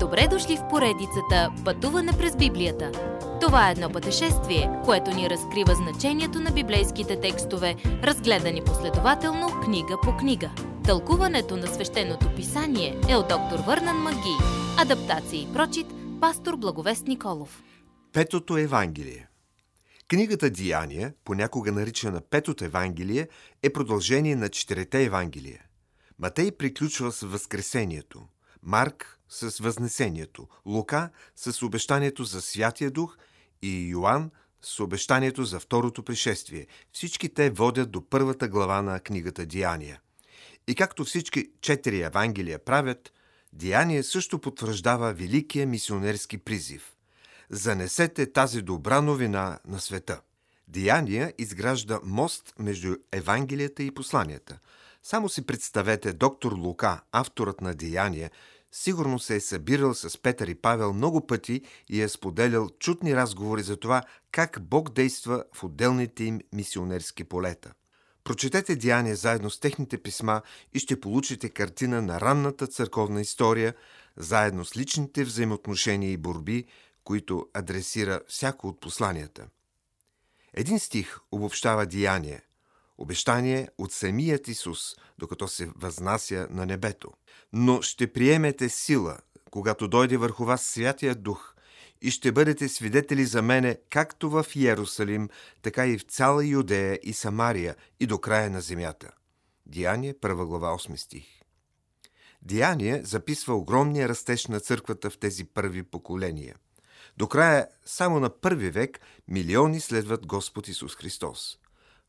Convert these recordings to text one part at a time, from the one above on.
Добре дошли в поредицата Пътуване през Библията. Това е едно пътешествие, което ни разкрива значението на библейските текстове, разгледани последователно книга по книга. Тълкуването на свещеното писание е от доктор Върнан Маги. Адаптация и прочит, пастор Благовест Николов. Петото Евангелие Книгата Деяния, понякога наричана Петото Евангелие, е продължение на четирете Евангелия. Матей приключва с Възкресението, Марк с Възнесението, Лука с обещанието за Святия Дух и Йоанн с обещанието за второто пришествие. Всички те водят до първата глава на книгата Деяния. И както всички четири Евангелия правят, Деяние също потвърждава великия мисионерски призив. Занесете тази добра новина на света. Деяния изгражда мост между Евангелията и посланията – само си представете доктор Лука, авторът на Деяния, сигурно се е събирал с Петър и Павел много пъти и е споделял чутни разговори за това как Бог действа в отделните им мисионерски полета. Прочетете Деяния заедно с техните писма и ще получите картина на ранната църковна история, заедно с личните взаимоотношения и борби, които адресира всяко от посланията. Един стих обобщава Деяние, Обещание от самият Исус, докато се възнася на небето. Но ще приемете сила, когато дойде върху вас Святия Дух, и ще бъдете свидетели за мене както в Иерусалим, така и в цяла Юдея и Самария и до края на земята. Деяние, 1 глава, 8 стих. Деяние записва огромния растеж на църквата в тези първи поколения. До края, само на първи век, милиони следват Господ Исус Христос.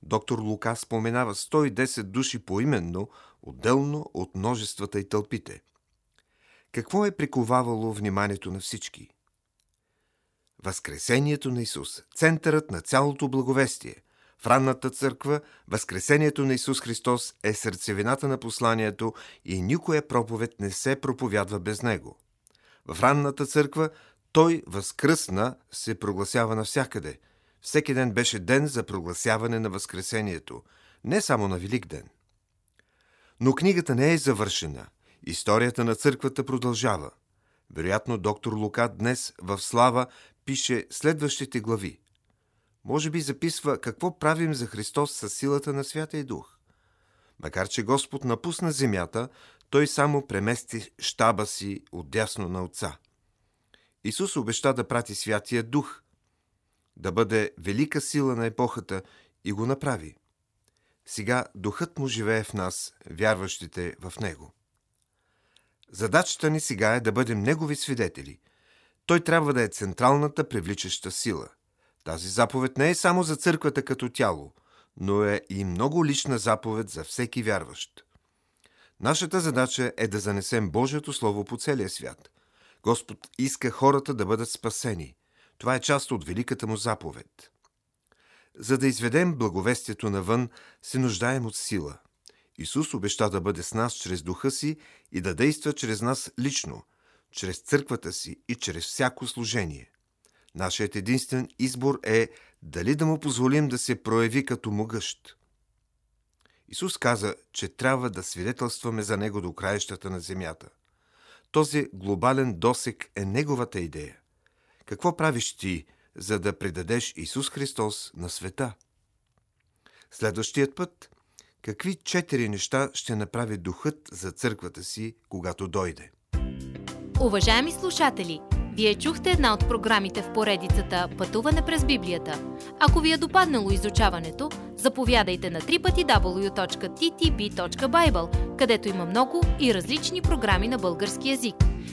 Доктор Лука споменава 110 души поименно, отделно от множествата и тълпите. Какво е приковавало вниманието на всички? Възкресението на Исус, центърът на цялото благовестие. В ранната църква Възкресението на Исус Христос е сърцевината на посланието и никоя проповед не се проповядва без него. В ранната църква Той възкръсна се прогласява навсякъде – всеки ден беше ден за прогласяване на Възкресението, не само на Велик ден. Но книгата не е завършена. Историята на църквата продължава. Вероятно, доктор Лука днес в Слава пише следващите глави. Може би записва какво правим за Христос със силата на Святия Дух. Макар, че Господ напусна земята, той само премести щаба си от дясно на Отца. Исус обеща да прати Святия Дух – да бъде велика сила на епохата и го направи. Сега духът му живее в нас, вярващите в него. Задачата ни сега е да бъдем негови свидетели. Той трябва да е централната привличаща сила. Тази заповед не е само за църквата като тяло, но е и много лична заповед за всеки вярващ. Нашата задача е да занесем Божието Слово по целия свят. Господ иска хората да бъдат спасени. Това е част от великата му заповед. За да изведем благовестието навън, се нуждаем от сила. Исус обеща да бъде с нас чрез духа си и да действа чрез нас лично, чрез църквата си и чрез всяко служение. Нашият единствен избор е дали да му позволим да се прояви като могъщ. Исус каза, че трябва да свидетелстваме за Него до краищата на земята. Този глобален досек е Неговата идея. Какво правиш ти, за да предадеш Исус Христос на света? Следващият път – какви четири неща ще направи Духът за църквата си, когато дойде? Уважаеми слушатели, вие чухте една от програмите в поредицата Пътуване през Библията. Ако ви е допаднало изучаването, заповядайте на www.ttb.bible, където има много и различни програми на български язик.